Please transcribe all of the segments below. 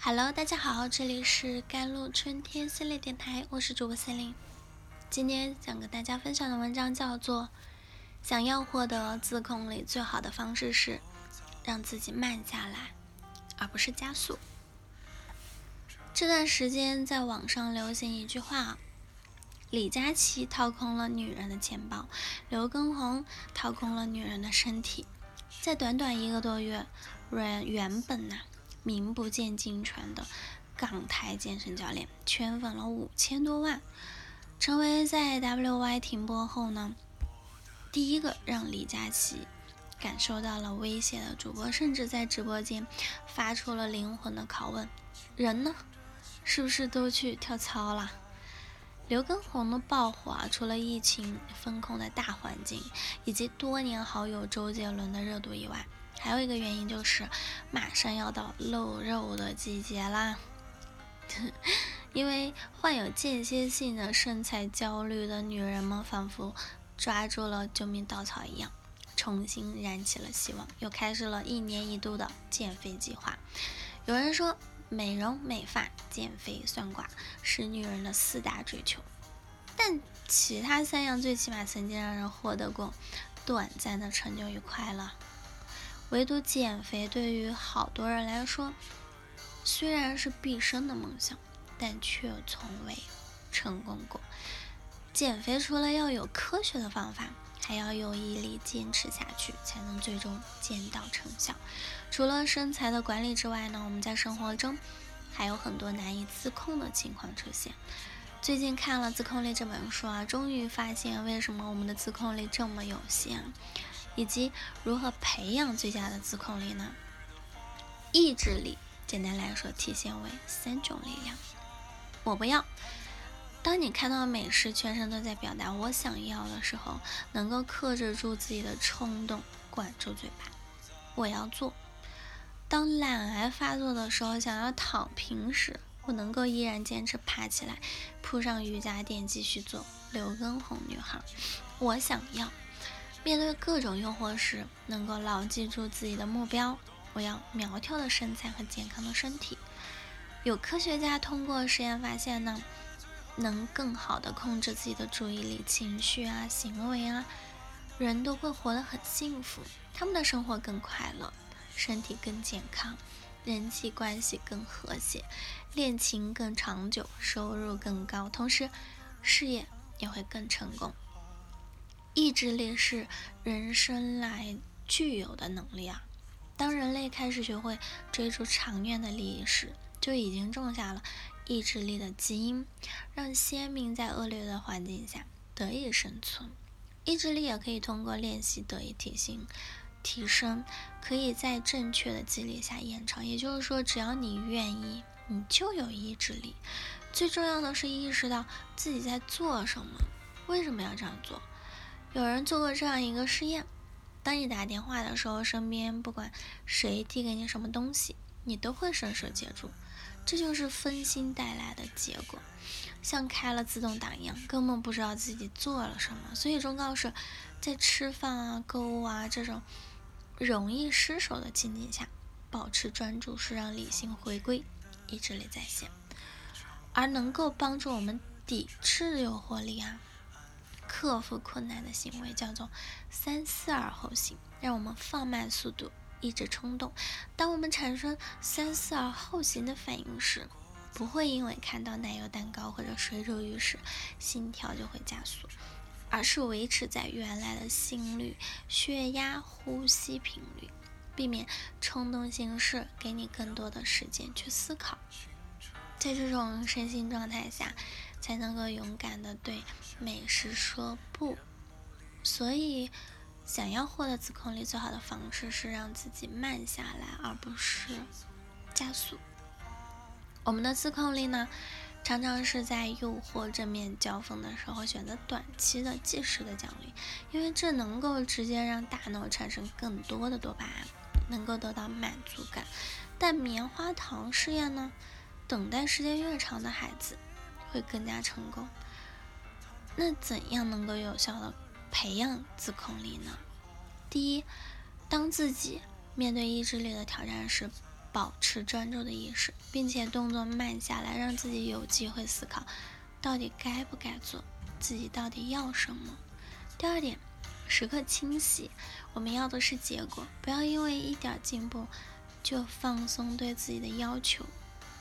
Hello，大家好，这里是甘露春天系列电台，我是主播森林。今天想跟大家分享的文章叫做《想要获得自控力最好的方式是让自己慢下来，而不是加速》。这段时间在网上流行一句话。李佳琦掏空了女人的钱包，刘畊宏掏空了女人的身体，在短短一个多月，原原本呐名不见经传的港台健身教练圈粉了五千多万，成为在 WY 停播后呢第一个让李佳琦感受到了威胁的主播，甚至在直播间发出了灵魂的拷问：人呢？是不是都去跳操了？刘畊宏的爆火啊，除了疫情封控的大环境，以及多年好友周杰伦的热度以外，还有一个原因就是马上要到露肉的季节啦。因为患有间歇性的身材焦虑的女人们，仿佛抓住了救命稻草一样，重新燃起了希望，又开始了一年一度的减肥计划。有人说。美容、美发、减肥、算卦是女人的四大追求，但其他三样最起码曾经让人获得过短暂的成就与快乐。唯独减肥对于好多人来说，虽然是毕生的梦想，但却从未成功过。减肥除了要有科学的方法。还要有毅力坚持下去，才能最终见到成效。除了身材的管理之外呢，我们在生活中还有很多难以自控的情况出现。最近看了《自控力》这本书啊，终于发现为什么我们的自控力这么有限，以及如何培养最佳的自控力呢？意志力，简单来说，体现为三种力量。我不要。当你看到美食，全身都在表达我想要的时候，能够克制住自己的冲动，管住嘴巴。我要做。当懒癌发作的时候，想要躺平时，我能够依然坚持爬起来，铺上瑜伽垫继续做。刘畊宏女孩，我想要面对各种诱惑时，能够牢记住自己的目标。我要苗条的身材和健康的身体。有科学家通过实验发现呢。能更好的控制自己的注意力、情绪啊、行为啊，人都会活得很幸福，他们的生活更快乐，身体更健康，人际关系更和谐，恋情更长久，收入更高，同时事业也会更成功。意志力是人生来具有的能力啊！当人类开始学会追逐长远的利益时，就已经种下了。意志力的基因，让先民在恶劣的环境下得以生存。意志力也可以通过练习得以提升，提升可以在正确的激励下延长。也就是说，只要你愿意，你就有意志力。最重要的是意识到自己在做什么，为什么要这样做。有人做过这样一个试验：当你打电话的时候，身边不管谁递给你什么东西，你都会伸手接住。这就是分心带来的结果，像开了自动挡一样，根本不知道自己做了什么。所以忠告是，在吃饭啊、购物啊这种容易失手的情景下，保持专注是让理性回归、意志力在线，而能够帮助我们抵制诱惑力啊、克服困难的行为叫做三思而后行，让我们放慢速度。抑制冲动。当我们产生三思而后行的反应时，不会因为看到奶油蛋糕或者水煮鱼时心跳就会加速，而是维持在原来的心率、血压、呼吸频率，避免冲动行事，给你更多的时间去思考。在这种身心状态下，才能够勇敢的对美食说不。所以。想要获得自控力，最好的方式是让自己慢下来，而不是加速。我们的自控力呢，常常是在诱惑正面交锋的时候选择短期的、即时的奖励，因为这能够直接让大脑产生更多的多巴胺，能够得到满足感。但棉花糖试验呢，等待时间越长的孩子会更加成功。那怎样能够有效的？培养自控力呢？第一，当自己面对意志力的挑战时，保持专注的意识，并且动作慢下来，让自己有机会思考到底该不该做，自己到底要什么。第二点，时刻清晰，我们要的是结果，不要因为一点进步就放松对自己的要求。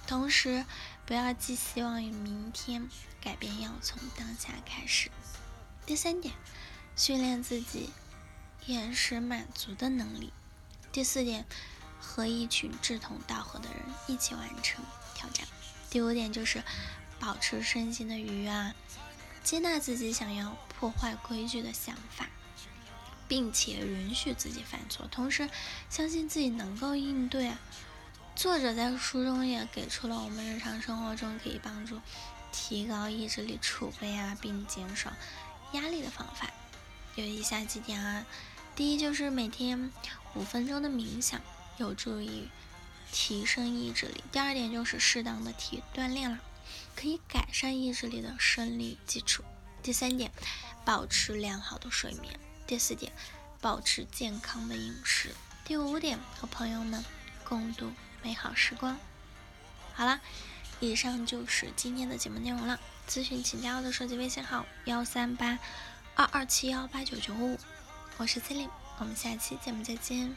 同时，不要寄希望于明天，改变要从当下开始。第三点，训练自己延时满足的能力。第四点。和一群志同道合的人一起完成挑战。第五点就是保持身心的愉悦，啊，接纳自己想要破坏规矩的想法，并且允许自己犯错，同时相信自己能够应对。作者在书中也给出了我们日常生活中可以帮助提高意志力储备啊，并减少压力的方法，有以下几点啊。第一就是每天五分钟的冥想。有助于提升意志力。第二点就是适当的体育锻炼了，可以改善意志力的生理基础。第三点，保持良好的睡眠。第四点，保持健康的饮食。第五点，和朋友们共度美好时光。好了，以上就是今天的节目内容了。咨询请加我的手机微信号：幺三八二二七幺八九九五。我是 c e l i n e 我们下期节目再见。